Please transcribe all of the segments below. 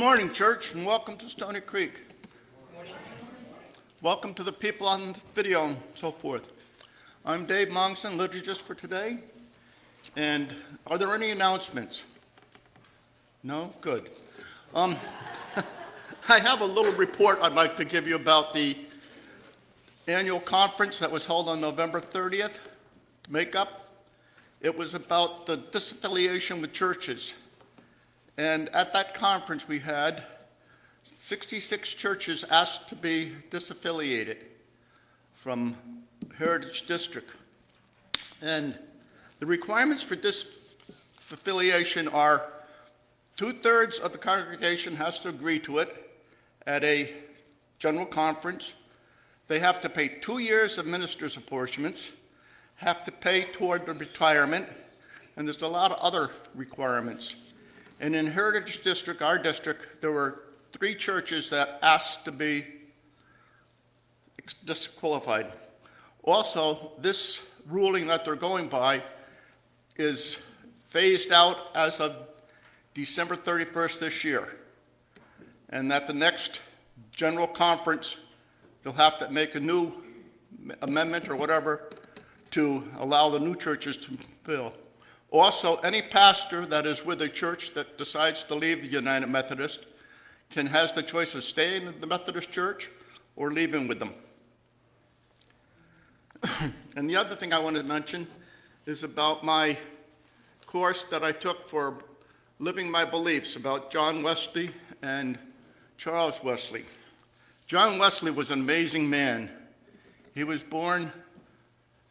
Good morning, church, and welcome to Stony Creek. Welcome to the people on the video and so forth. I'm Dave Mongson, liturgist for today. And are there any announcements? No? Good. Um, I have a little report I'd like to give you about the annual conference that was held on November 30th to make up. It was about the disaffiliation with churches. And at that conference, we had 66 churches asked to be disaffiliated from Heritage District. And the requirements for disaffiliation are two thirds of the congregation has to agree to it at a general conference. They have to pay two years of minister's apportionments, have to pay toward the retirement, and there's a lot of other requirements. And in Heritage District, our district, there were three churches that asked to be disqualified. Also, this ruling that they're going by is phased out as of December 31st this year. And that the next general conference, they'll have to make a new amendment or whatever to allow the new churches to fill. Also, any pastor that is with a church that decides to leave the United Methodist can has the choice of staying in the Methodist church or leaving with them. and the other thing I want to mention is about my course that I took for living my beliefs about John Wesley and Charles Wesley. John Wesley was an amazing man. He was born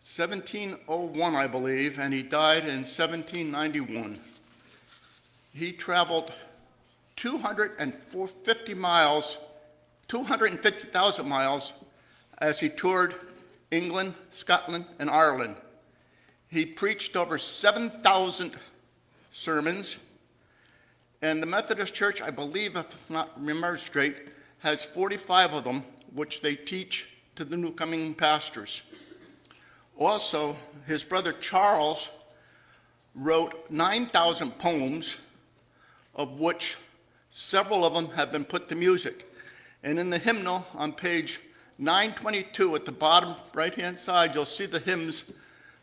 1701, I believe, and he died in 1791. He traveled 250 miles, 250,000 miles, as he toured England, Scotland, and Ireland. He preached over 7,000 sermons, and the Methodist Church, I believe, if not remember straight, has 45 of them, which they teach to the new coming pastors. Also, his brother Charles wrote 9,000 poems, of which several of them have been put to music. And in the hymnal on page 922 at the bottom right hand side, you'll see the hymns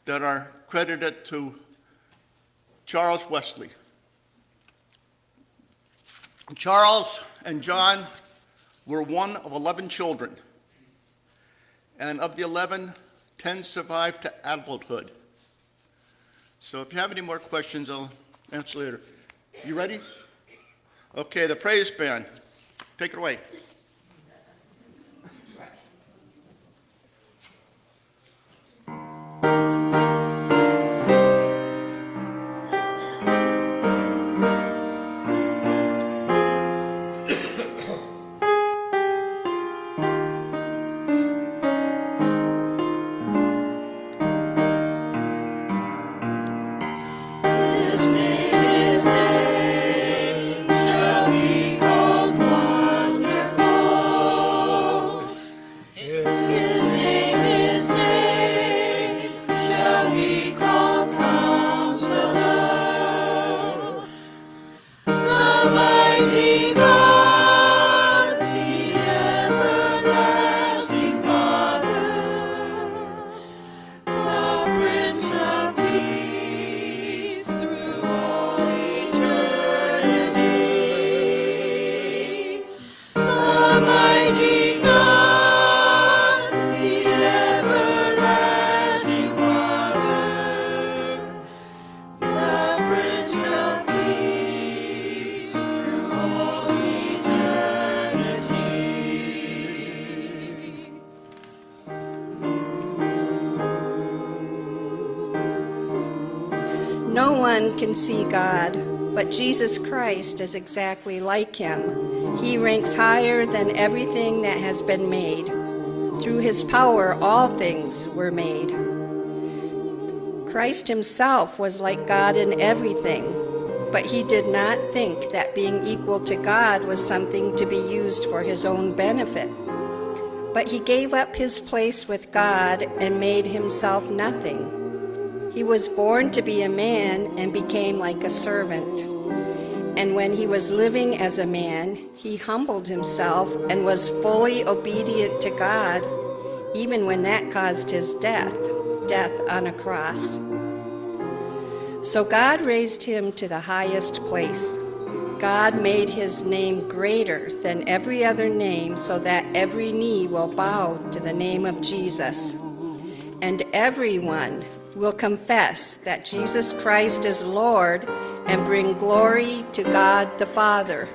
that are credited to Charles Wesley. Charles and John were one of 11 children. And of the 11, 10 survived to adulthood. So if you have any more questions, I'll answer later. You ready? Okay, the praise band. Take it away. Can see God, but Jesus Christ is exactly like him. He ranks higher than everything that has been made. Through his power, all things were made. Christ himself was like God in everything, but he did not think that being equal to God was something to be used for his own benefit. But he gave up his place with God and made himself nothing he was born to be a man and became like a servant. And when he was living as a man, he humbled himself and was fully obedient to God, even when that caused his death, death on a cross. So God raised him to the highest place. God made his name greater than every other name so that every knee will bow to the name of Jesus. And everyone will confess that Jesus Christ is Lord and bring glory to God the Father.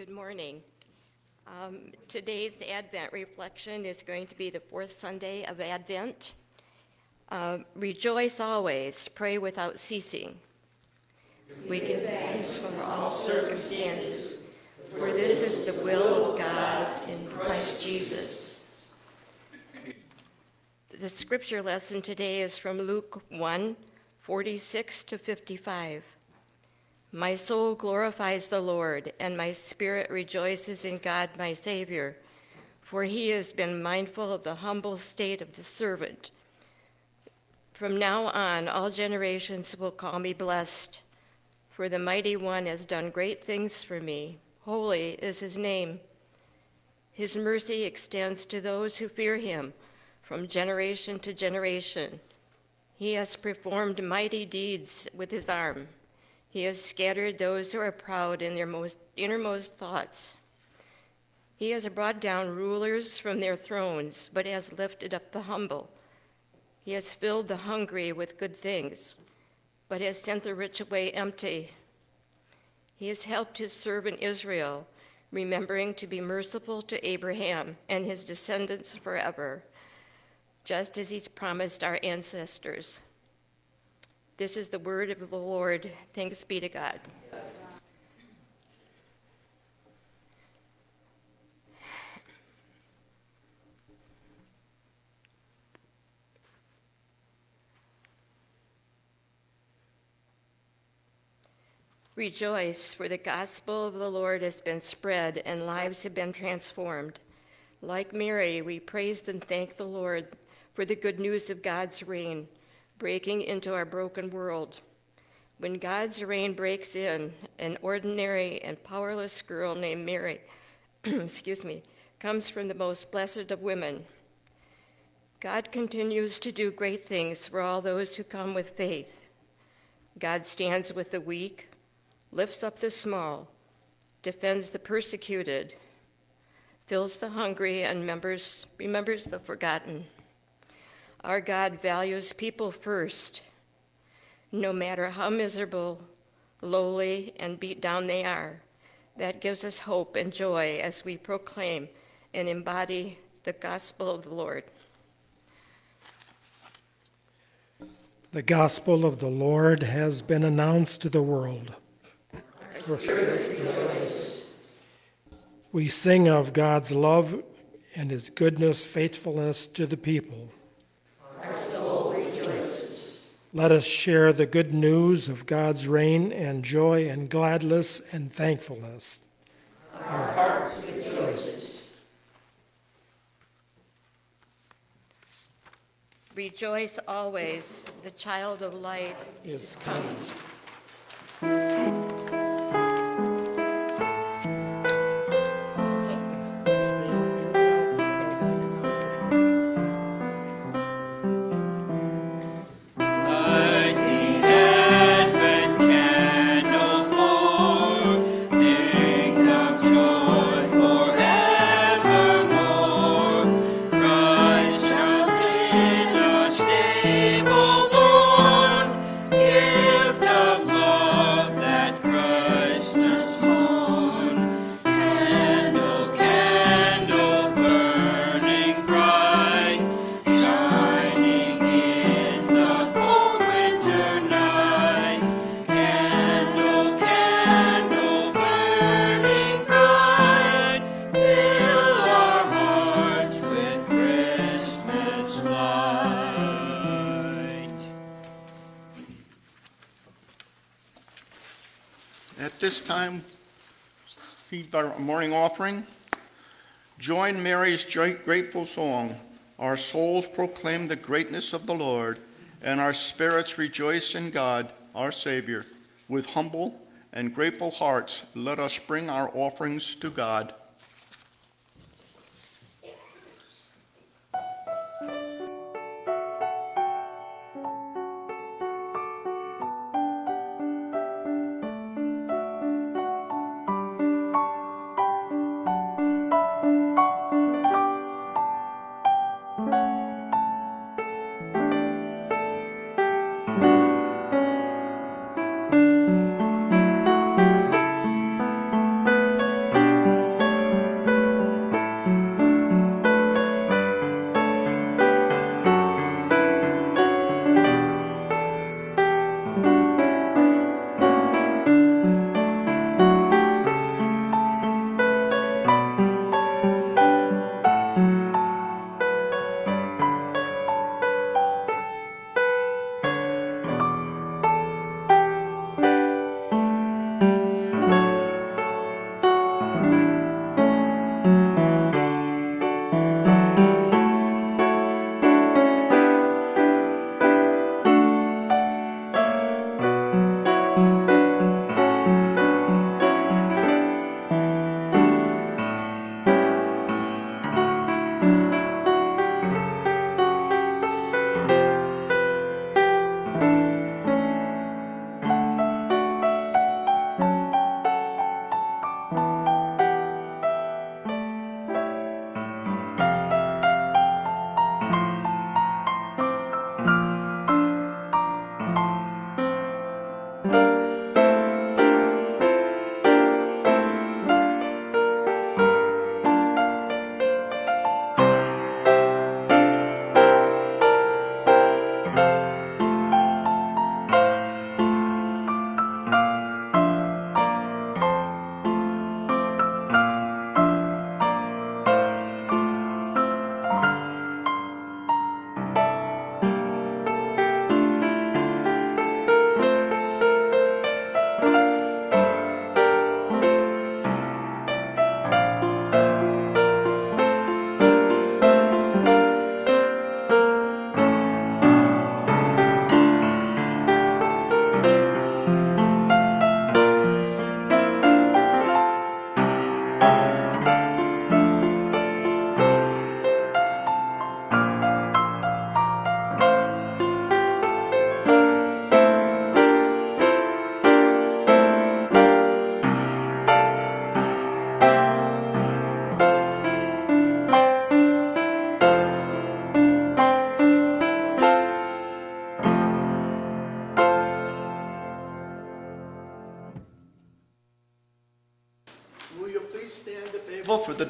Good morning. Um, today's Advent reflection is going to be the fourth Sunday of Advent. Uh, rejoice always, pray without ceasing. We give thanks for all circumstances, for this is the will of God in Christ Jesus. The scripture lesson today is from Luke 1 46 to 55. My soul glorifies the Lord, and my spirit rejoices in God my Savior, for he has been mindful of the humble state of the servant. From now on, all generations will call me blessed, for the mighty one has done great things for me. Holy is his name. His mercy extends to those who fear him from generation to generation. He has performed mighty deeds with his arm. He has scattered those who are proud in their most innermost thoughts. He has brought down rulers from their thrones, but has lifted up the humble. He has filled the hungry with good things, but has sent the rich away empty. He has helped his servant Israel, remembering to be merciful to Abraham and his descendants forever, just as he's promised our ancestors. This is the word of the Lord. Thanks be to God. Rejoice, for the gospel of the Lord has been spread and lives have been transformed. Like Mary, we praise and thank the Lord for the good news of God's reign breaking into our broken world. When God's reign breaks in, an ordinary and powerless girl named Mary, excuse me, comes from the most blessed of women. God continues to do great things for all those who come with faith. God stands with the weak, lifts up the small, defends the persecuted, fills the hungry, and remembers, remembers the forgotten. Our God values people first, no matter how miserable, lowly, and beat down they are. That gives us hope and joy as we proclaim and embody the gospel of the Lord. The gospel of the Lord has been announced to the world. We sing of God's love and his goodness, faithfulness to the people. Our soul rejoices. Let us share the good news of God's reign and joy and gladness and thankfulness. Our heart rejoices. Rejoice always, the child of light Is come. Receive our morning offering. Join Mary's grateful song. Our souls proclaim the greatness of the Lord, and our spirits rejoice in God, our Savior. With humble and grateful hearts, let us bring our offerings to God.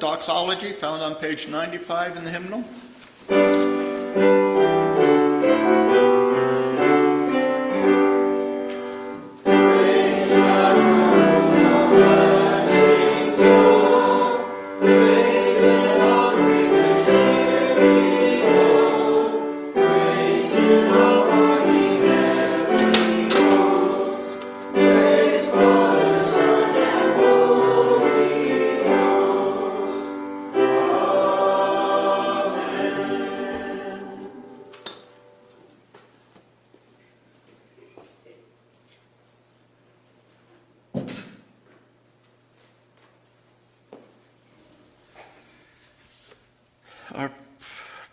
Doxology found on page 95 in the hymnal.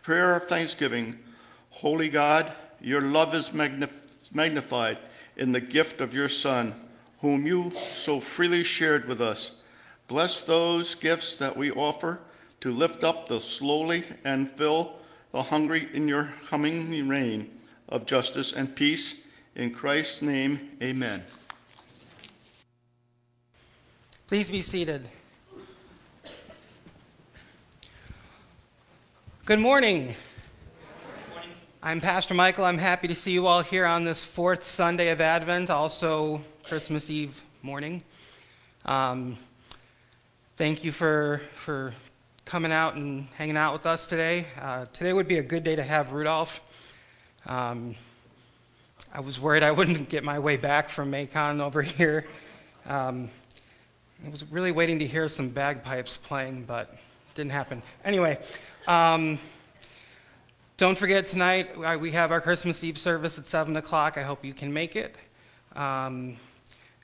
Prayer of thanksgiving. Holy God, your love is magnif- magnified in the gift of your Son, whom you so freely shared with us. Bless those gifts that we offer to lift up the slowly and fill the hungry in your coming reign of justice and peace. In Christ's name, amen. Please be seated. Good morning. I'm Pastor Michael. I'm happy to see you all here on this fourth Sunday of Advent, also Christmas Eve morning. Um, thank you for, for coming out and hanging out with us today. Uh, today would be a good day to have Rudolph. Um, I was worried I wouldn't get my way back from Macon over here. Um, I was really waiting to hear some bagpipes playing, but it didn't happen. Anyway, um, don't forget tonight we have our Christmas Eve service at 7 o'clock. I hope you can make it. Um,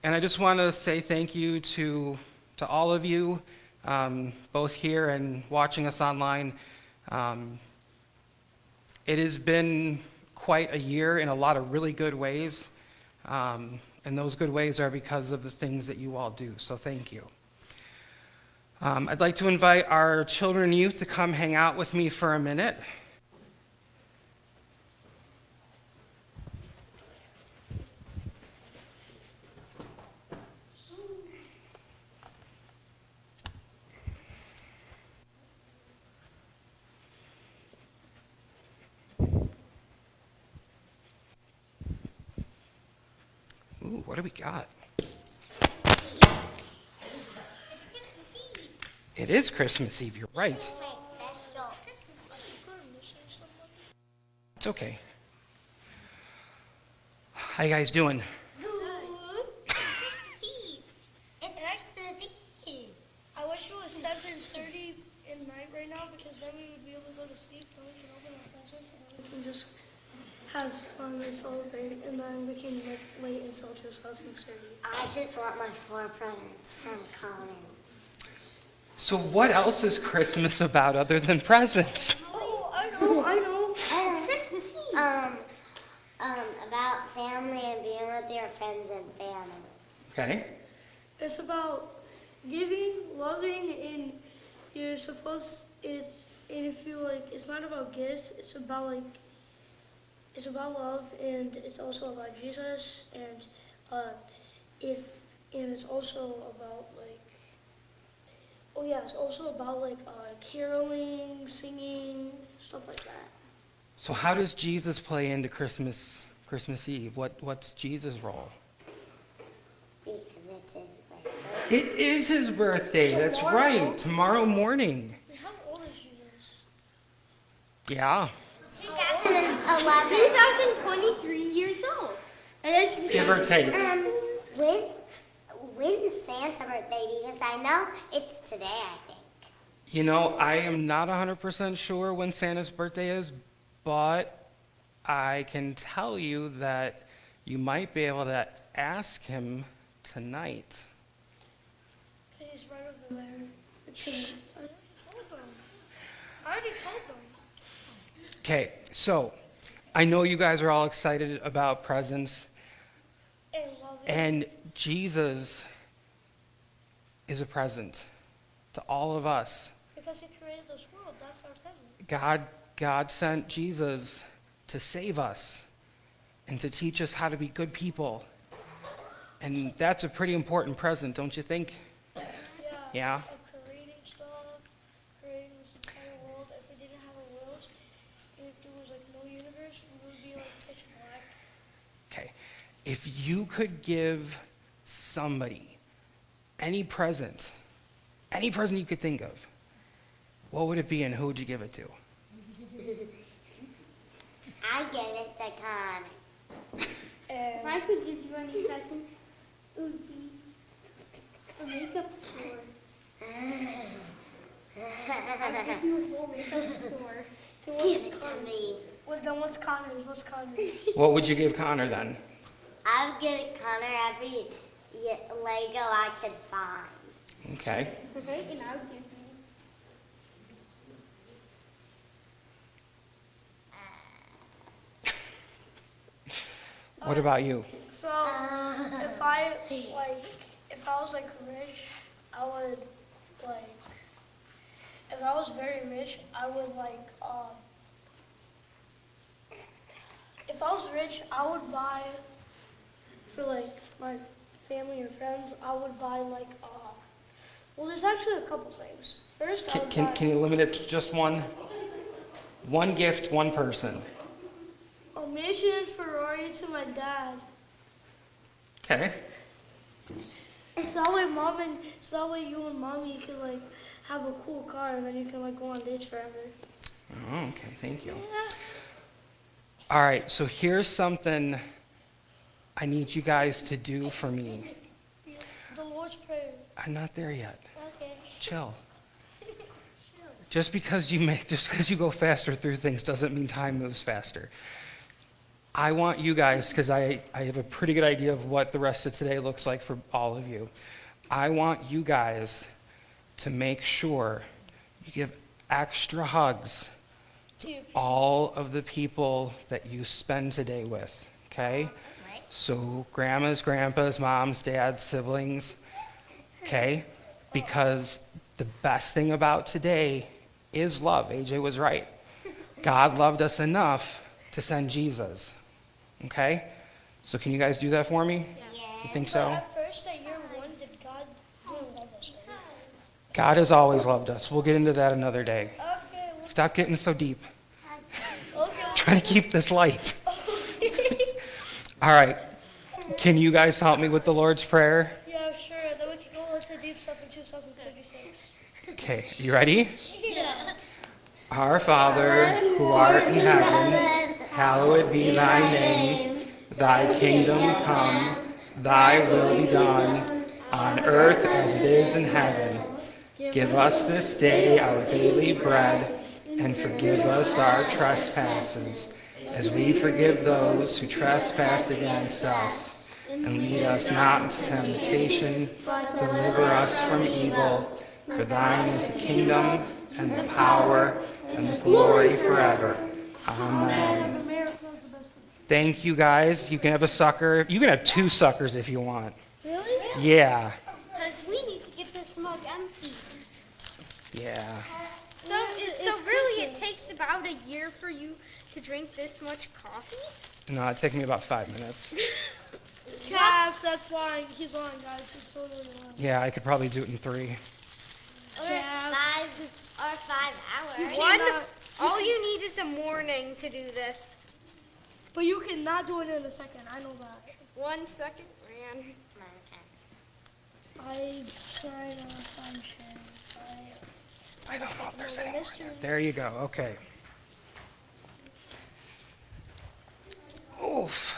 and I just want to say thank you to, to all of you, um, both here and watching us online. Um, it has been quite a year in a lot of really good ways. Um, and those good ways are because of the things that you all do. So thank you. Um, I'd like to invite our children and youth to come hang out with me for a minute. Ooh, what do we got? It's Christmas Eve. It is Christmas Eve, you're right. My special Christmas Eve. It's okay. How you guys doing? Good. Christmas Eve. It's Christmas Eve. I wish it was seven thirty at night right now because then we would be able to go to sleep and we can open our presents and we can just have fun and celebrate and then we can like wait until two thousand thirty. I just want my four presents from Colin. So, what else is Christmas about other than presents? Oh, I know, I know. It's Christmas Eve. Um, um, about family and being with your friends and family. Okay. It's about giving, loving, and you're supposed. It's and if you like, it's not about gifts. It's about like. It's about love, and it's also about Jesus, and uh, if and it's also about like. Oh yeah, it's also about like uh, caroling, singing, stuff like that. So, how does Jesus play into Christmas Christmas Eve? What what's Jesus' role? Because it's his birthday. It is his birthday. That's right. Tomorrow morning. How old is Jesus? Yeah. 2011. 2023 years old. And it's Give or take. Um, when, when's Santa's birthday? Because I know it's today, I think. You know, I am not 100% sure when Santa's birthday is, but I can tell you that you might be able to ask him tonight. He's right over there. Because I already told them. I already told them. Okay, so I know you guys are all excited about presents, And love it. and Jesus is a present to all of us. Because He created this world, that's our present. God, God sent Jesus to save us and to teach us how to be good people. And that's a pretty important present, don't you think? Yeah. yeah. Okay. If you could give somebody any present, any present you could think of, what would it be and who would you give it to? I give it to Connor. If I could give you any present, it would be a makeup store. I'd give you a whole makeup store. So what's Give it to me. What, then what's Connor's? What's Connor's? What would you give Connor then? I'd give Connor every ye- Lego I could find. Okay. Okay, and I would give you. What about you? So if I like, if I was like rich, I would like. If I was very rich, I would like. Um, if I was rich, I would buy for like my family or friends. I would buy like. Uh, well, there's actually a couple things. First, I Can, would can, buy. can you limit it to just one? One gift, one person. a Mission Ferrari to my dad. Okay. So that way, mom and so that way you and mommy can like have a cool car, and then you can like go on dates forever. Oh, okay, thank you. All right, so here's something I need you guys to do for me. The Lord's Prayer. I'm not there yet. Okay. Chill. Just because you make, just because you go faster through things doesn't mean time moves faster. I want you guys, because I, I have a pretty good idea of what the rest of today looks like for all of you. I want you guys to make sure you give extra hugs to all of the people that you spend today with, okay? So, grandmas, grandpas, moms, dads, siblings, okay? Because the best thing about today is love. AJ was right. God loved us enough to send Jesus, okay? So, can you guys do that for me? You think so? At first, at year one, did God didn't love us. God has always loved us. We'll get into that another day. Okay. well- Stop getting so deep. Okay. Try to keep this light. All right. Can you guys help me with the Lord's Prayer? yeah, sure. Then we can go into deep stuff in 2036. Okay, you ready? Yeah. Our Father, who art in heaven, hallowed be thy name. Thy kingdom come, thy will be done, on earth as it is in heaven. Give us this day our daily bread, and forgive us our trespasses, as we forgive those who trespass against us. And lead us not into temptation, but deliver us from evil. For thine is the kingdom, and the power, and the glory forever. Amen. Thank you guys. You can have a sucker. You can have two suckers if you want. Really? Yeah. Because we need to get this mug empty. Yeah. So, so really, it takes about a year for you to drink this much coffee? No, it took me about five minutes. Cap, that's lying. He's lying, guys. He's totally lying. Yeah, I could probably do it in three. Five or five hours. One, cannot- all you need is a morning to do this. But you cannot do it in a second. I know that. One second, man. I try to find shit. I, I just Oh, don't there's know the anyone. There you go. Okay. Oof.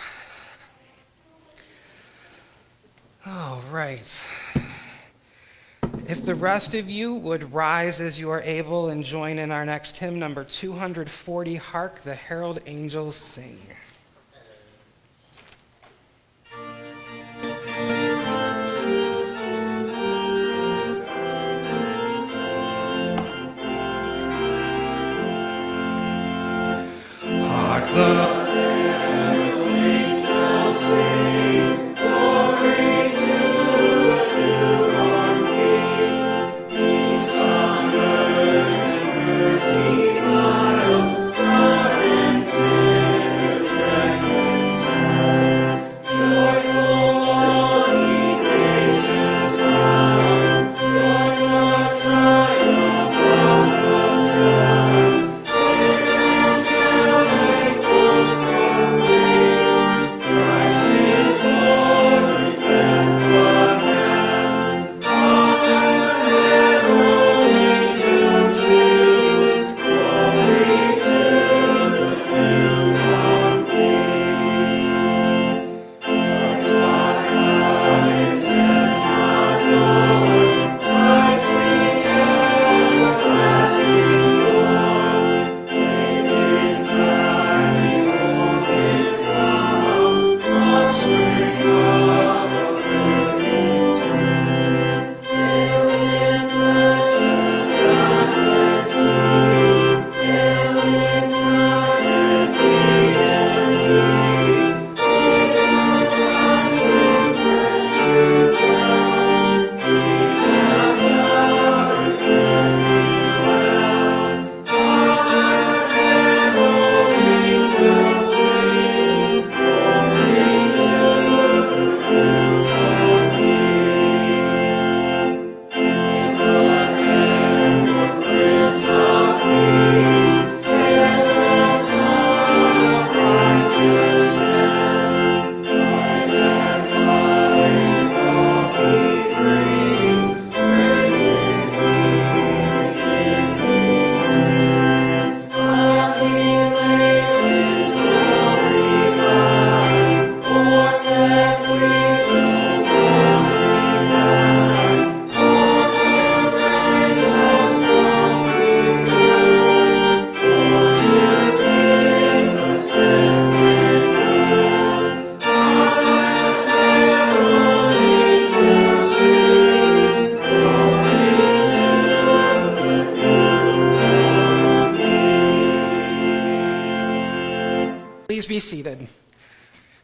All right. If the rest of you would rise as you are able and join in our next hymn, number 240, Hark the Herald Angels Sing. Hark the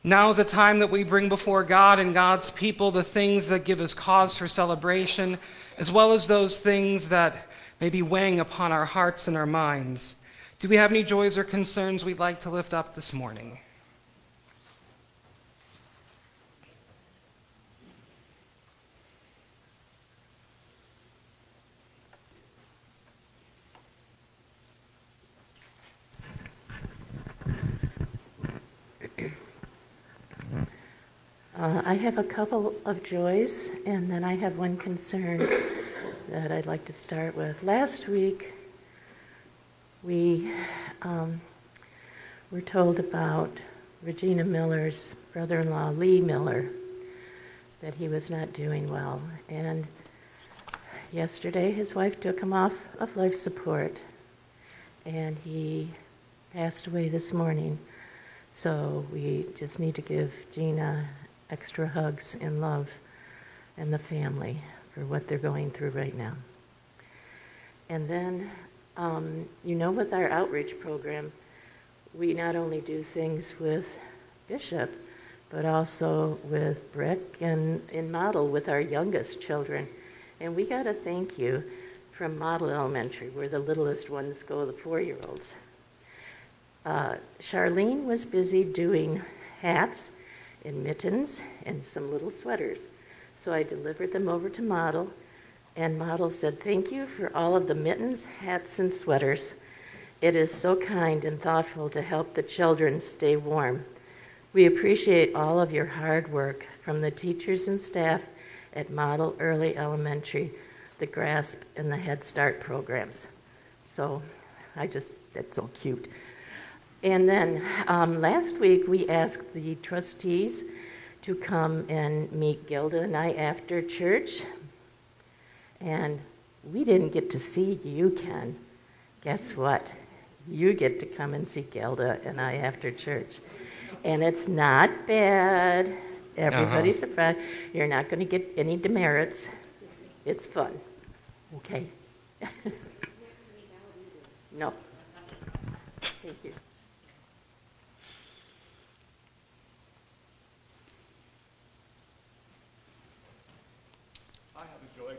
Now is the time that we bring before God and God's people the things that give us cause for celebration, as well as those things that may be weighing upon our hearts and our minds. Do we have any joys or concerns we'd like to lift up this morning? Uh, I have a couple of joys, and then I have one concern that I'd like to start with. Last week, we um, were told about Regina Miller's brother in law, Lee Miller, that he was not doing well. And yesterday, his wife took him off of life support, and he passed away this morning. So we just need to give Gina extra hugs and love and the family for what they're going through right now. And then, um, you know, with our outreach program, we not only do things with Bishop, but also with Brick and in Model with our youngest children. And we got a thank you from Model Elementary, where the littlest ones go, the four year olds. Uh, Charlene was busy doing hats and mittens and some little sweaters. So I delivered them over to Model, and Model said, Thank you for all of the mittens, hats, and sweaters. It is so kind and thoughtful to help the children stay warm. We appreciate all of your hard work from the teachers and staff at Model Early Elementary, the GRASP, and the Head Start programs. So I just, that's so cute. And then um, last week, we asked the trustees to come and meet Gilda and I after church. And we didn't get to see you, Ken. Guess what? You get to come and see Gilda and I after church. And it's not bad. Everybody's Uh-huh. surprised. You're not going to get any demerits. It's fun. Okay? no. Thank you. I have a joy.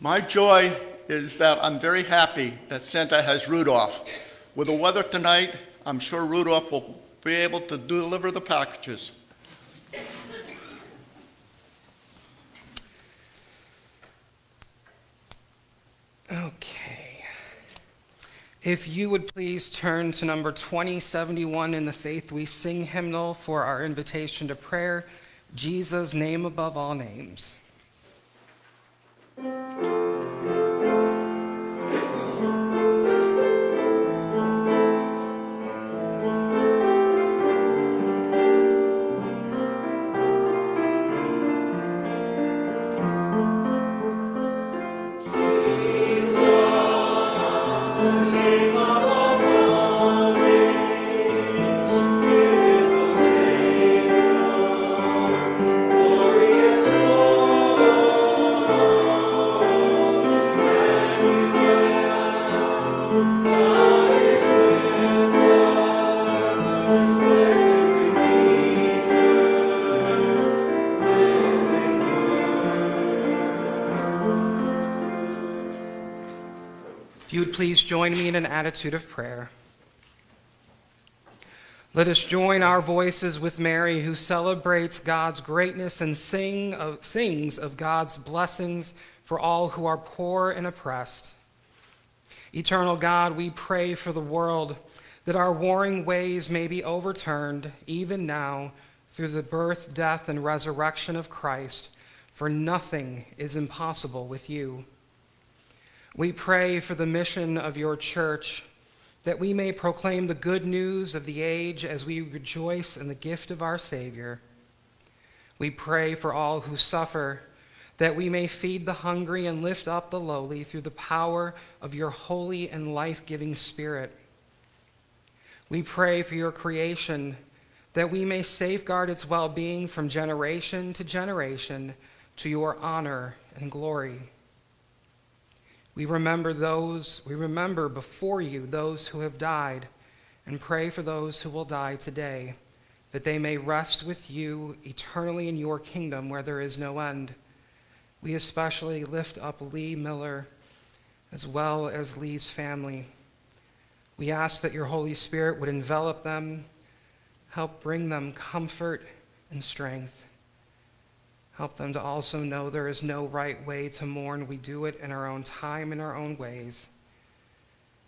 My joy is that I'm very happy that Santa has Rudolph. With the weather tonight, I'm sure Rudolph will be able to deliver the packages. Okay. If you would please turn to number 2071 in the Faith We Sing hymnal for our invitation to prayer, Jesus' name above all names. If please join me in an attitude of prayer. Let us join our voices with Mary, who celebrates God's greatness and sing of, sings of God's blessings for all who are poor and oppressed. Eternal God, we pray for the world that our warring ways may be overturned, even now, through the birth, death, and resurrection of Christ, for nothing is impossible with you. We pray for the mission of your church, that we may proclaim the good news of the age as we rejoice in the gift of our Savior. We pray for all who suffer, that we may feed the hungry and lift up the lowly through the power of your holy and life giving Spirit. We pray for your creation, that we may safeguard its well being from generation to generation to your honor and glory. We remember those, we remember before you those who have died and pray for those who will die today, that they may rest with you eternally in your kingdom where there is no end. We especially lift up Lee Miller as well as Lee's family. We ask that your Holy Spirit would envelop them, help bring them comfort and strength. Help them to also know there is no right way to mourn. We do it in our own time, in our own ways.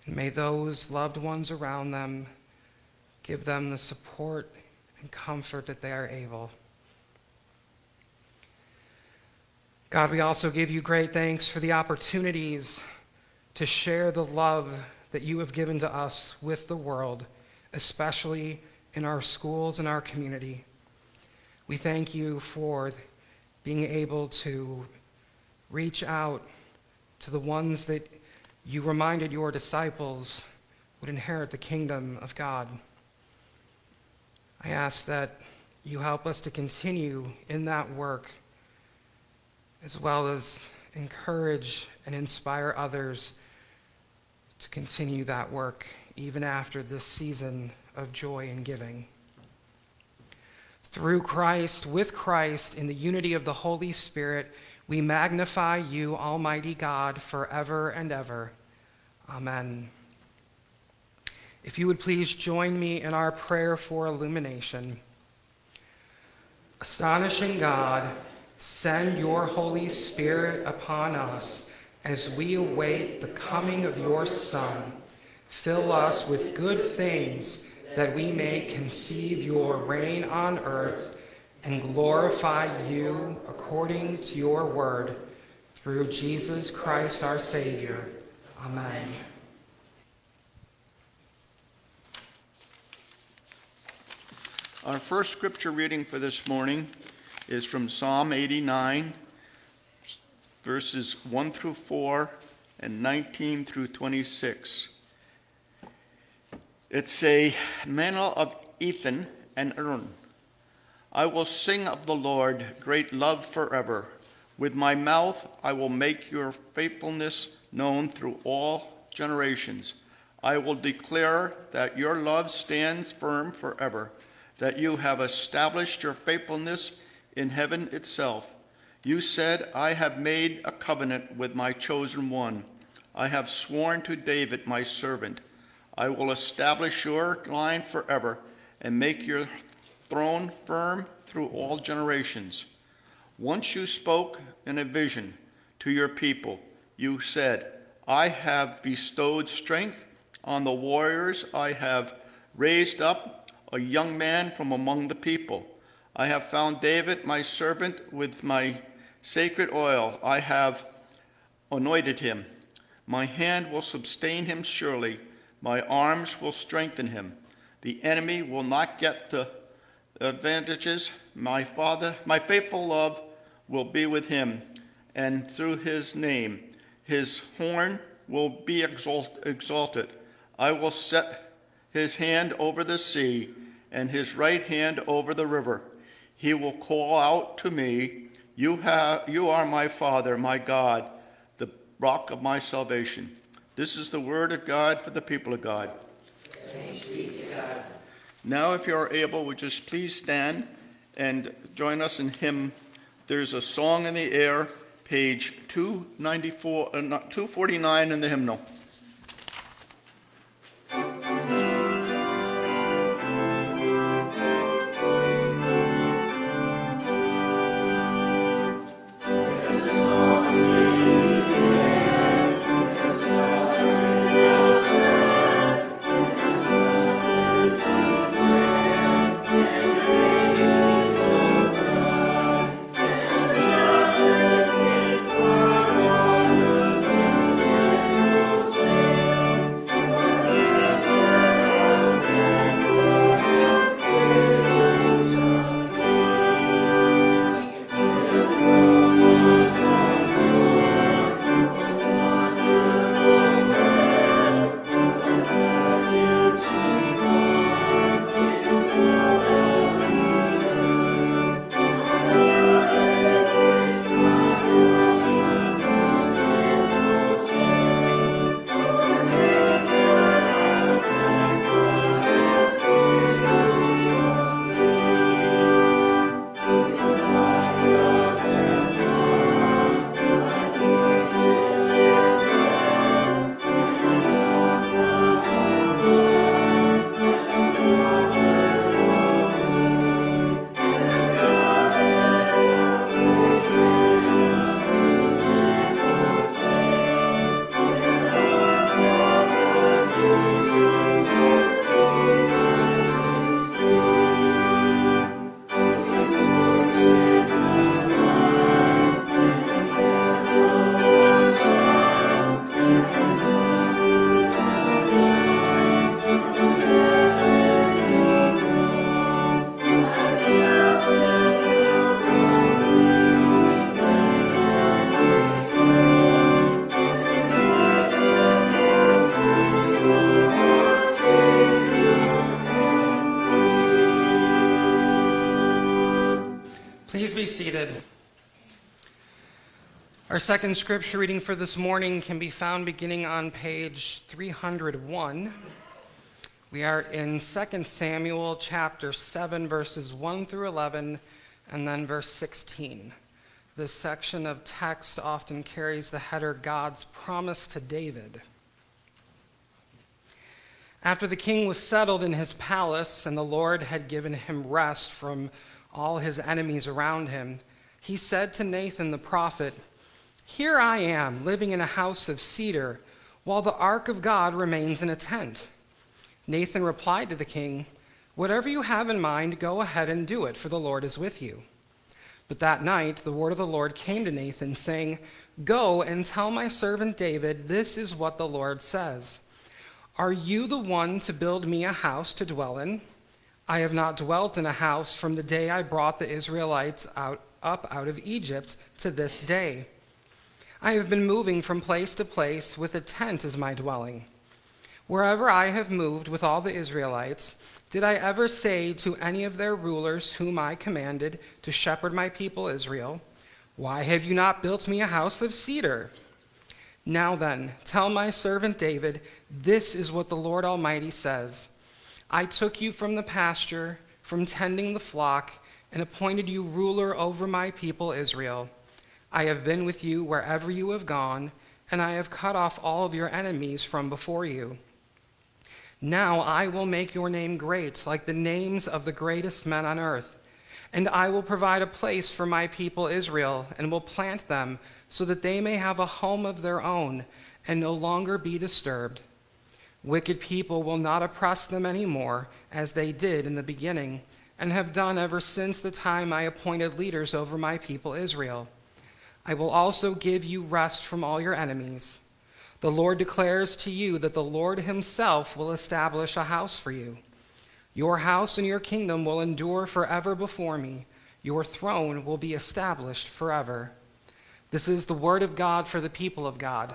And may those loved ones around them give them the support and comfort that they are able. God, we also give you great thanks for the opportunities to share the love that you have given to us with the world, especially in our schools and our community. We thank you for being able to reach out to the ones that you reminded your disciples would inherit the kingdom of God. I ask that you help us to continue in that work as well as encourage and inspire others to continue that work even after this season of joy and giving. Through Christ, with Christ, in the unity of the Holy Spirit, we magnify you, Almighty God, forever and ever. Amen. If you would please join me in our prayer for illumination. Astonishing God, send your Holy Spirit upon us as we await the coming of your Son. Fill us with good things that we may conceive your reign on earth and glorify you according to your word through Jesus Christ our Savior. Amen. Our first scripture reading for this morning is from Psalm 89, verses 1 through 4 and 19 through 26. It's a mantle of Ethan and Aaron. I will sing of the Lord, great love forever. With my mouth I will make your faithfulness known through all generations. I will declare that your love stands firm forever, that you have established your faithfulness in heaven itself. You said, I have made a covenant with my chosen one. I have sworn to David, my servant. I will establish your line forever and make your throne firm through all generations. Once you spoke in a vision to your people, you said, I have bestowed strength on the warriors. I have raised up a young man from among the people. I have found David, my servant, with my sacred oil. I have anointed him. My hand will sustain him surely. My arms will strengthen him. The enemy will not get the advantages. My father, my faithful love will be with him, and through his name, his horn will be exalt- exalted. I will set his hand over the sea and his right hand over the river. He will call out to me, you, have, you are my Father, my God, the rock of my salvation. This is the word of God for the people of God. God. Now, if you are able, would just please stand and join us in hymn. There's a song in the air, page 294, uh, 249 in the hymnal. Seated. Our second scripture reading for this morning can be found beginning on page 301. We are in 2 Samuel chapter 7, verses 1 through 11, and then verse 16. This section of text often carries the header God's promise to David. After the king was settled in his palace and the Lord had given him rest from all his enemies around him, he said to Nathan the prophet, Here I am, living in a house of cedar, while the ark of God remains in a tent. Nathan replied to the king, Whatever you have in mind, go ahead and do it, for the Lord is with you. But that night, the word of the Lord came to Nathan, saying, Go and tell my servant David, this is what the Lord says Are you the one to build me a house to dwell in? I have not dwelt in a house from the day I brought the Israelites out, up out of Egypt to this day. I have been moving from place to place with a tent as my dwelling. Wherever I have moved with all the Israelites, did I ever say to any of their rulers whom I commanded to shepherd my people Israel, Why have you not built me a house of cedar? Now then, tell my servant David, this is what the Lord Almighty says. I took you from the pasture, from tending the flock, and appointed you ruler over my people Israel. I have been with you wherever you have gone, and I have cut off all of your enemies from before you. Now I will make your name great, like the names of the greatest men on earth. And I will provide a place for my people Israel, and will plant them, so that they may have a home of their own, and no longer be disturbed. Wicked people will not oppress them anymore, as they did in the beginning, and have done ever since the time I appointed leaders over my people Israel. I will also give you rest from all your enemies. The Lord declares to you that the Lord himself will establish a house for you. Your house and your kingdom will endure forever before me. Your throne will be established forever. This is the word of God for the people of God.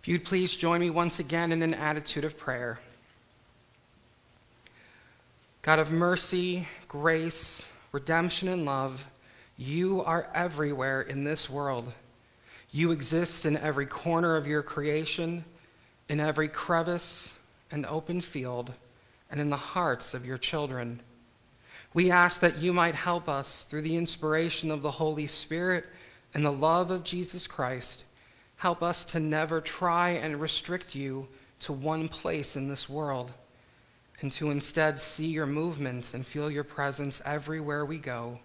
If you'd please join me once again in an attitude of prayer. God of mercy, grace, redemption, and love, you are everywhere in this world. You exist in every corner of your creation, in every crevice and open field, and in the hearts of your children. We ask that you might help us through the inspiration of the Holy Spirit and the love of Jesus Christ Help us to never try and restrict you to one place in this world, and to instead see your movement and feel your presence everywhere we go.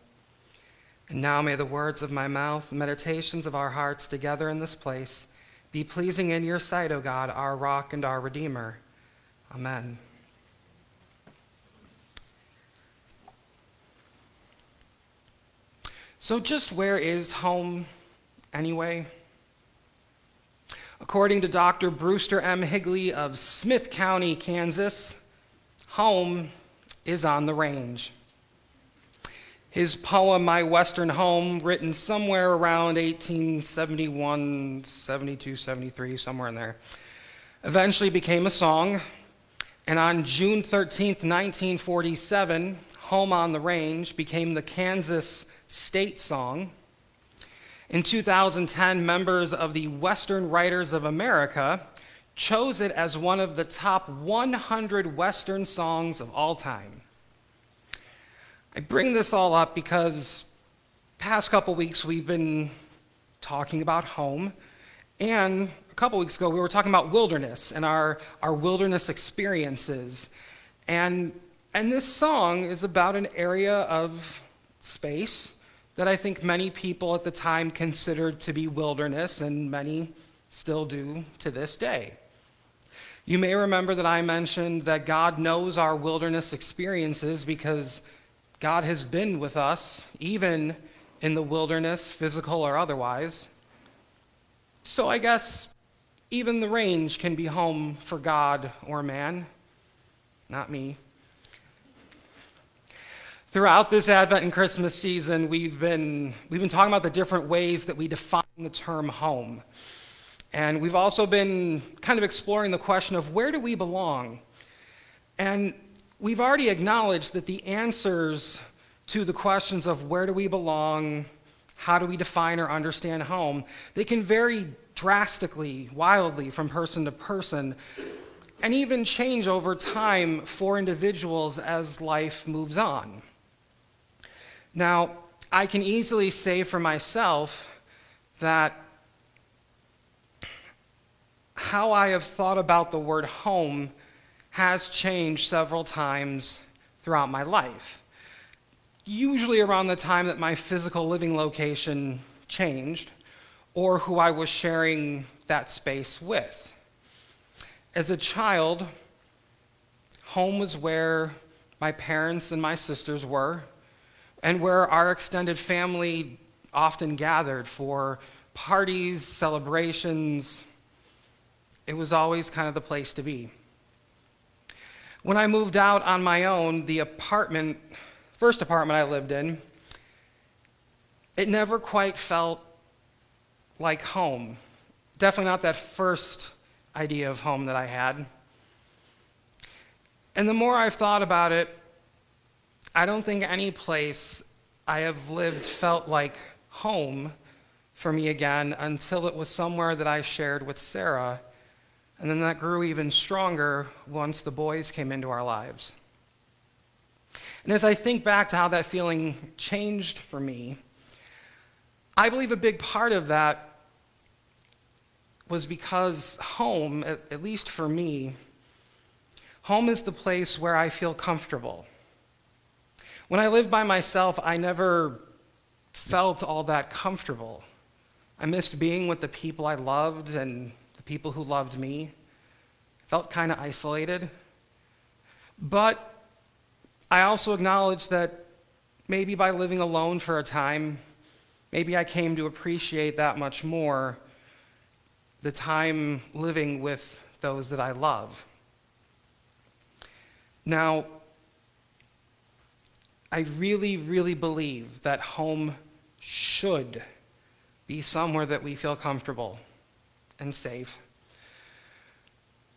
And now may the words of my mouth, meditations of our hearts together in this place, be pleasing in your sight, O God, our rock and our redeemer. Amen. So, just where is home anyway? According to Dr. Brewster M. Higley of Smith County, Kansas, home is on the range. His poem, My Western Home, written somewhere around 1871, 72, 73, somewhere in there, eventually became a song. And on June 13, 1947, Home on the Range became the Kansas state song. In 2010, members of the Western Writers of America chose it as one of the top 100 Western songs of all time. I bring this all up because past couple weeks we've been talking about home, and a couple weeks ago we were talking about wilderness and our, our wilderness experiences. And, and this song is about an area of space that I think many people at the time considered to be wilderness, and many still do to this day. You may remember that I mentioned that God knows our wilderness experiences because God has been with us, even in the wilderness, physical or otherwise. So I guess even the range can be home for God or man. Not me. Throughout this Advent and Christmas season, we've been, we've been talking about the different ways that we define the term home. And we've also been kind of exploring the question of where do we belong? And we've already acknowledged that the answers to the questions of where do we belong, how do we define or understand home, they can vary drastically, wildly from person to person, and even change over time for individuals as life moves on. Now, I can easily say for myself that how I have thought about the word home has changed several times throughout my life. Usually around the time that my physical living location changed or who I was sharing that space with. As a child, home was where my parents and my sisters were, and where our extended family often gathered for parties, celebrations. It was always kind of the place to be. When I moved out on my own, the apartment, first apartment I lived in, it never quite felt like home. Definitely not that first idea of home that I had. And the more I've thought about it, I don't think any place I have lived felt like home for me again until it was somewhere that I shared with Sarah. And then that grew even stronger once the boys came into our lives. And as I think back to how that feeling changed for me, I believe a big part of that was because home, at, least for me, home is the place where I feel comfortable. When I lived by myself, I never felt all that comfortable. I missed being with the people I loved and the people who loved me. Felt kind of isolated. But I also acknowledge that maybe by living alone for a time, maybe I came to appreciate that much more the time living with those that I love. Now, I really, really believe that home should be somewhere that we feel comfortable and safe.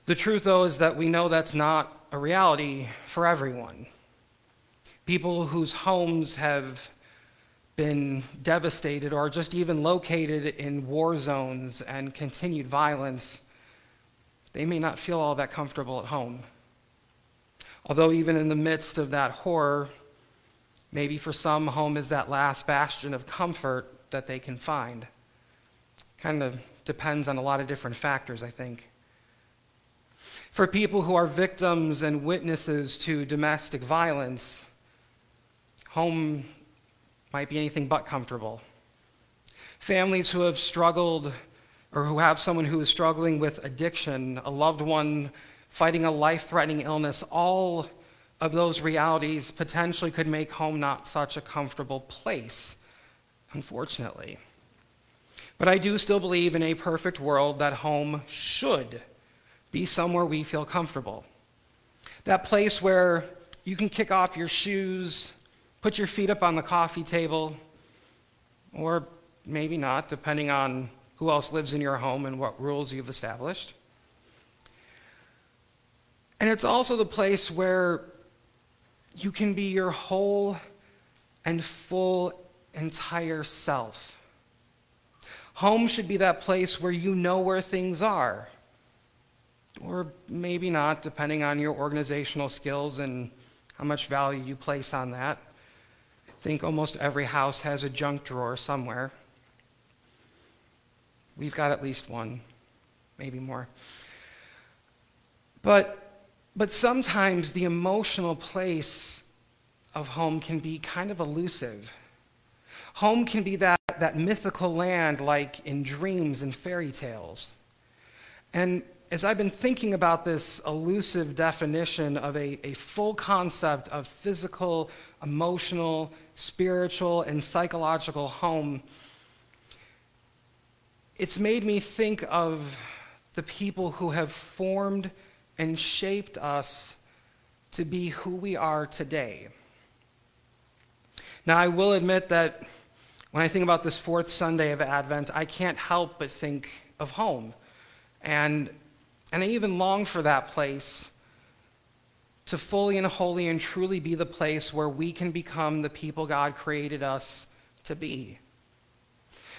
The truth, though, is that we know that's not a reality for everyone. People whose homes have been devastated or just even located in war zones and continued violence, they may not feel all that comfortable at home. Although, even in the midst of that horror, maybe for some, home is that last bastion of comfort that they can find. Kind of depends on a lot of different factors, I think. For people who are victims and witnesses to domestic violence, home might be anything but comfortable. Families who have struggled or who have someone who is struggling with addiction, a loved one fighting a life threatening illness, all of those realities potentially could make home not such a comfortable place, unfortunately. But I do still believe in a perfect world that home should be somewhere we feel comfortable. That place where you can kick off your shoes, put your feet up on the coffee table, or maybe not, depending on who else lives in your home and what rules you've established. And it's also the place where you can be your whole and full entire self. Home should be that place where you know where things are. Or maybe not, depending on your organizational skills and how much value you place on that. I think almost every house has a junk drawer somewhere. We've got at least one, maybe more. But but sometimes the emotional place of home can be kind of elusive. Home can be that, that mythical land like in dreams and fairy tales. And as I've been thinking about this elusive definition of a, a full concept of physical, emotional, spiritual, and psychological home, it's made me think of the people who have formed and shaped us to be who we are today. Now, I will admit that when I think about this fourth Sunday of Advent, I can't help but think of home. And, and I even long for that place to fully and wholly and truly be the place where we can become the people God created us to be.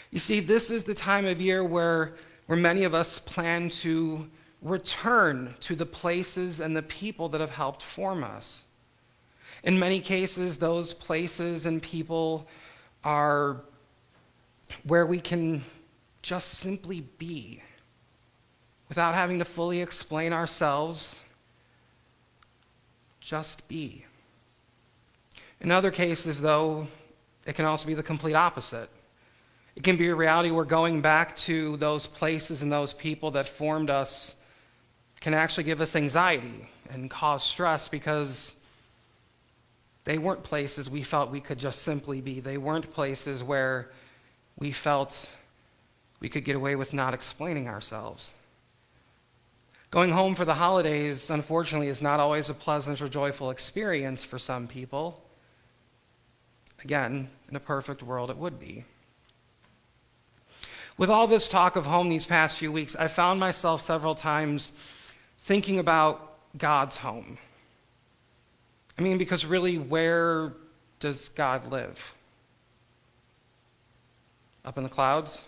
You see, this is the time of year where, where many of us plan to return to the places and the people that have helped form us. In many cases, those places and people are where we can just simply be without having to fully explain ourselves. Just be. In other cases, though, it can also be the complete opposite. It can be a reality where we're going back to those places and those people that formed us can actually give us anxiety and cause stress because they weren't places we felt we could just simply be. They weren't places where we felt we could get away with not explaining ourselves. Going home for the holidays, unfortunately, is not always a pleasant or joyful experience for some people. Again, in a perfect world, it would be. With all this talk of home these past few weeks, I found myself several times thinking about God's home. I mean, because really, where does God live? Up in the clouds?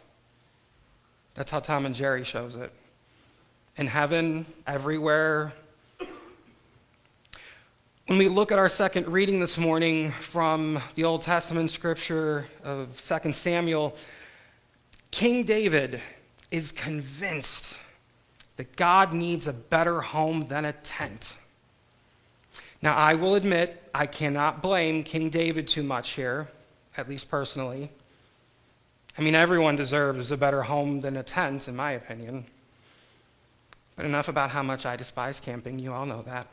That's how Tom and Jerry shows it. In heaven, everywhere. When we look at our second reading this morning from the Old Testament scripture of 2 Samuel, King David is convinced that God needs a better home than a tent. Now, I will admit, I cannot blame King David too much here, at least personally. I mean, everyone deserves a better home than a tent, in my opinion. But enough about how much I despise camping. You all know that.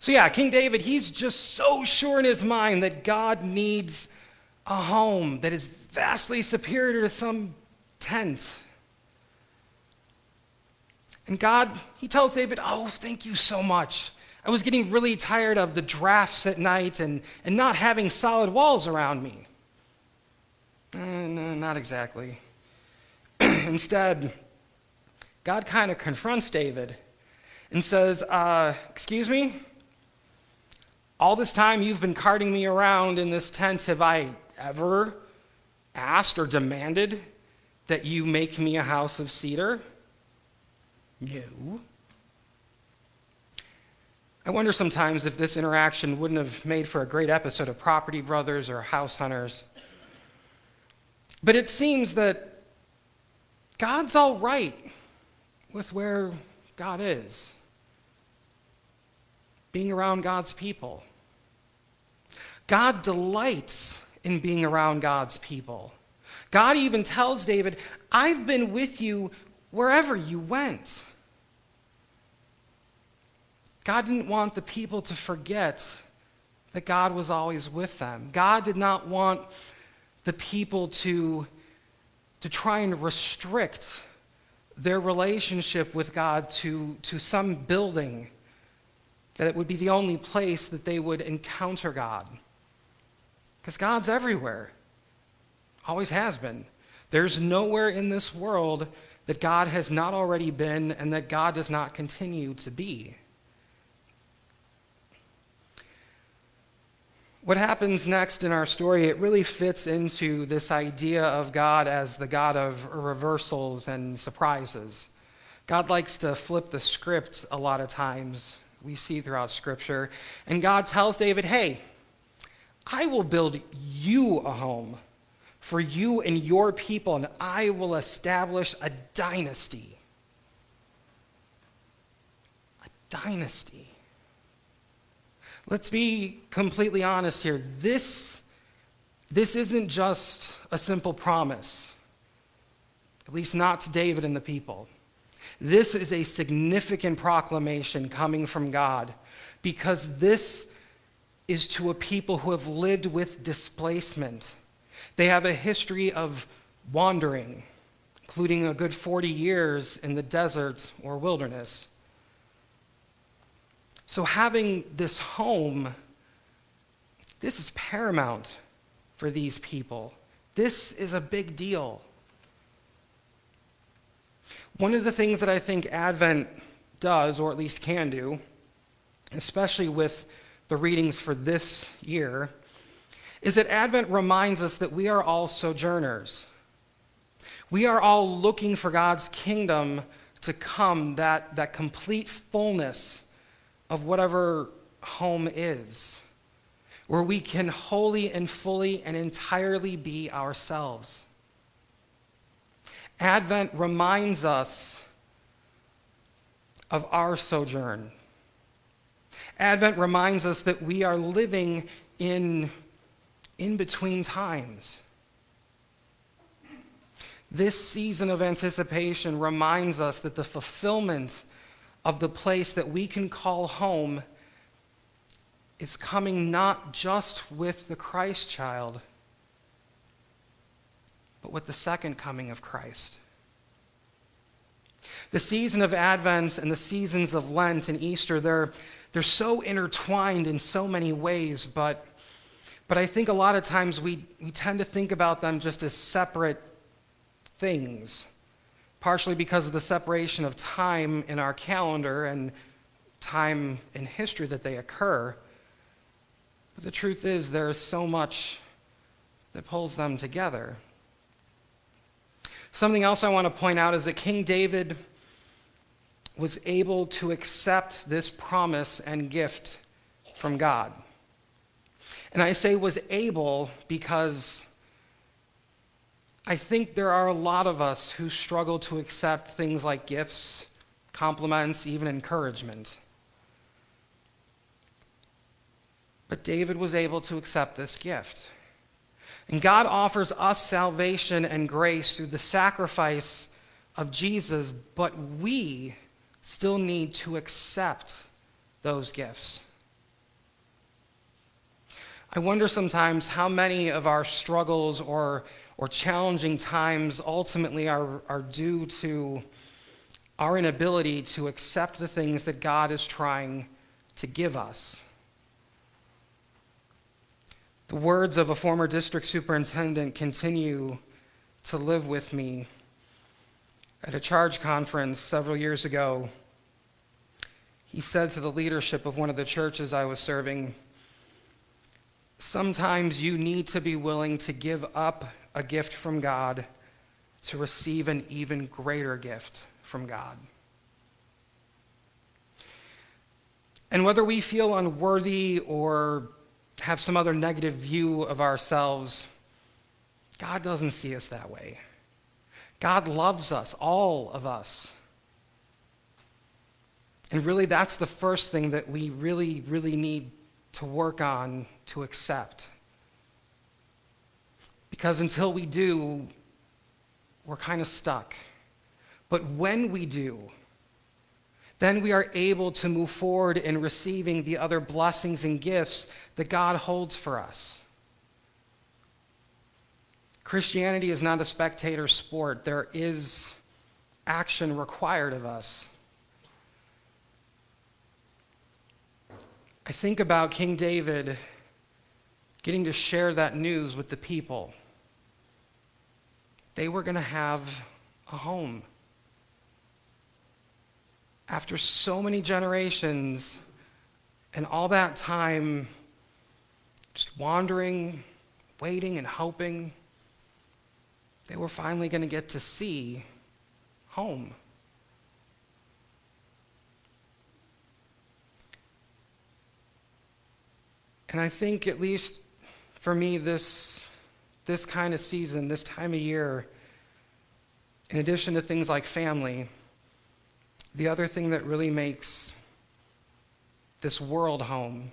So, yeah, King David, he's just so sure in his mind that God needs a home that is vastly superior to some tent. And God, he tells David, Oh, thank you so much. I was getting really tired of the drafts at night and, and not having solid walls around me. Uh, no, not exactly. Instead, God kind of confronts David and says, uh, Excuse me? All this time you've been carting me around in this tent, have I ever asked or demanded that you make me a house of cedar? No. I wonder sometimes if this interaction wouldn't have made for a great episode of Property Brothers or House Hunters. But it seems that God's all right with where God is, being around God's people. God delights in being around God's people. God even tells David, I've been with you wherever you went. God didn't want the people to forget that God was always with them. God did not want the people to, to try and restrict their relationship with God to, to some building, that it would be the only place that they would encounter God. Because God's everywhere, always has been. There's nowhere in this world that God has not already been and that God does not continue to be. What happens next in our story, it really fits into this idea of God as the God of reversals and surprises. God likes to flip the script a lot of times, we see throughout Scripture. And God tells David, hey, I will build you a home for you and your people, and I will establish a dynasty. A dynasty. Let's be completely honest here. This, this isn't just a simple promise, at least not to David and the people. This is a significant proclamation coming from God because this is to a people who have lived with displacement. They have a history of wandering, including a good 40 years in the desert or wilderness. So, having this home, this is paramount for these people. This is a big deal. One of the things that I think Advent does, or at least can do, especially with the readings for this year, is that Advent reminds us that we are all sojourners. We are all looking for God's kingdom to come, that, that complete fullness of whatever home is, where we can wholly and fully and entirely be ourselves. Advent reminds us of our sojourn. Advent reminds us that we are living in in between times. This season of anticipation reminds us that the fulfillment of the place that we can call home is coming not just with the Christ child, but with the second coming of Christ. The season of Advent and the seasons of Lent and Easter, they're, they're so intertwined in so many ways, but, but I think a lot of times we, we tend to think about them just as separate things, partially because of the separation of time in our calendar and time in history that they occur. But the truth is, there is so much that pulls them together. Something else I want to point out is that King David was able to accept this promise and gift from God. And I say was able because I think there are a lot of us who struggle to accept things like gifts, compliments, even encouragement. But David was able to accept this gift. And God offers us salvation and grace through the sacrifice of Jesus, but we still need to accept those gifts. I wonder sometimes how many of our struggles or, or challenging times ultimately are, are due to our inability to accept the things that God is trying to give us. The words of a former district superintendent continue to live with me. At a charge conference several years ago, he said to the leadership of one of the churches I was serving, Sometimes you need to be willing to give up a gift from God to receive an even greater gift from God. And whether we feel unworthy or have some other negative view of ourselves, God doesn't see us that way. God loves us, all of us. And really, that's the first thing that we really, really need to work on to accept. Because until we do, we're kind of stuck. But when we do, then we are able to move forward in receiving the other blessings and gifts that God holds for us. Christianity is not a spectator sport. There is action required of us. I think about King David getting to share that news with the people. They were going to have a home. After so many generations and all that time just wandering, waiting, and hoping, they were finally going to get to see home. And I think, at least for me, this, this kind of season, this time of year, in addition to things like family, the other thing that really makes this world home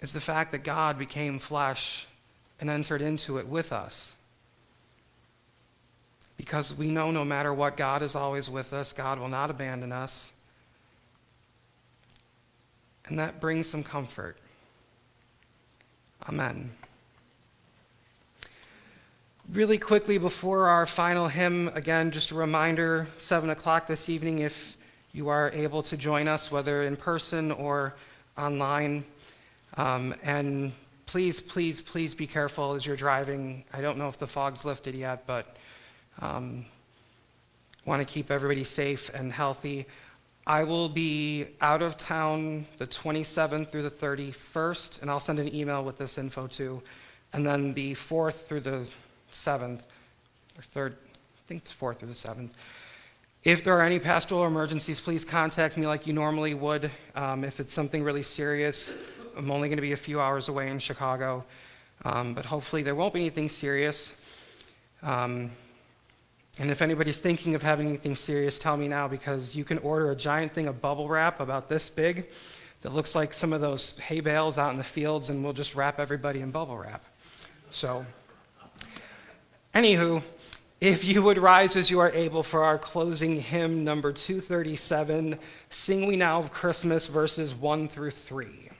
is the fact that God became flesh and entered into it with us. Because we know no matter what, God is always with us, God will not abandon us. And that brings some comfort. Amen. Really quickly before our final hymn, again, just a reminder 7 o'clock this evening if you are able to join us, whether in person or online. Um, and please, please, please be careful as you're driving. I don't know if the fog's lifted yet, but um, want to keep everybody safe and healthy. I will be out of town the 27th through the 31st, and I'll send an email with this info too. And then the 4th through the 7th, or 3rd, I think it's 4th through the 7th. If there are any pastoral emergencies, please contact me like you normally would. Um, if it's something really serious, I'm only going to be a few hours away in Chicago, um, but hopefully there won't be anything serious. Um, and if anybody's thinking of having anything serious, tell me now because you can order a giant thing of bubble wrap about this big that looks like some of those hay bales out in the fields, and we'll just wrap everybody in bubble wrap. So, anywho, if you would rise as you are able for our closing hymn number 237, Sing We Now of Christmas, verses 1 through 3.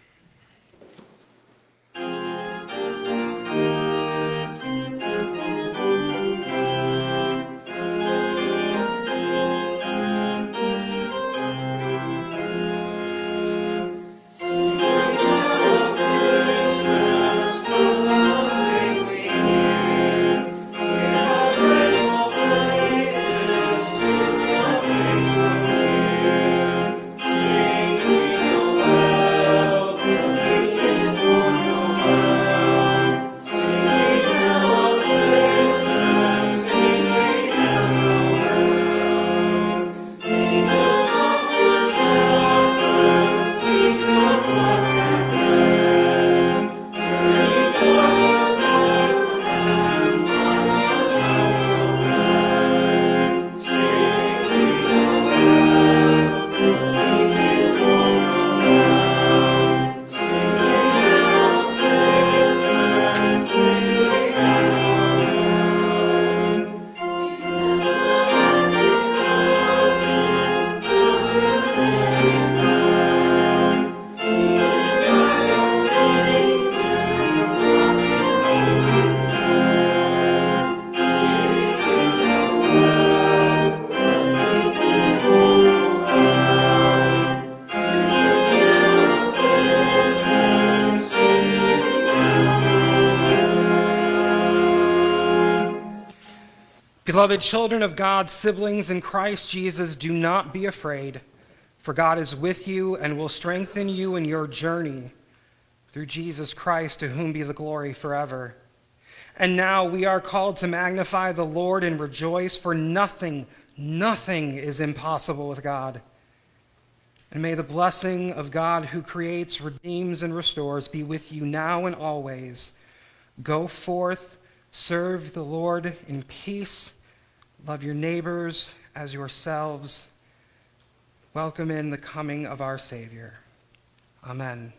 Beloved children of God, siblings in Christ Jesus, do not be afraid, for God is with you and will strengthen you in your journey through Jesus Christ, to whom be the glory forever. And now we are called to magnify the Lord and rejoice, for nothing, nothing is impossible with God. And may the blessing of God who creates, redeems, and restores be with you now and always. Go forth Serve the Lord in peace. Love your neighbors as yourselves. Welcome in the coming of our Savior. Amen.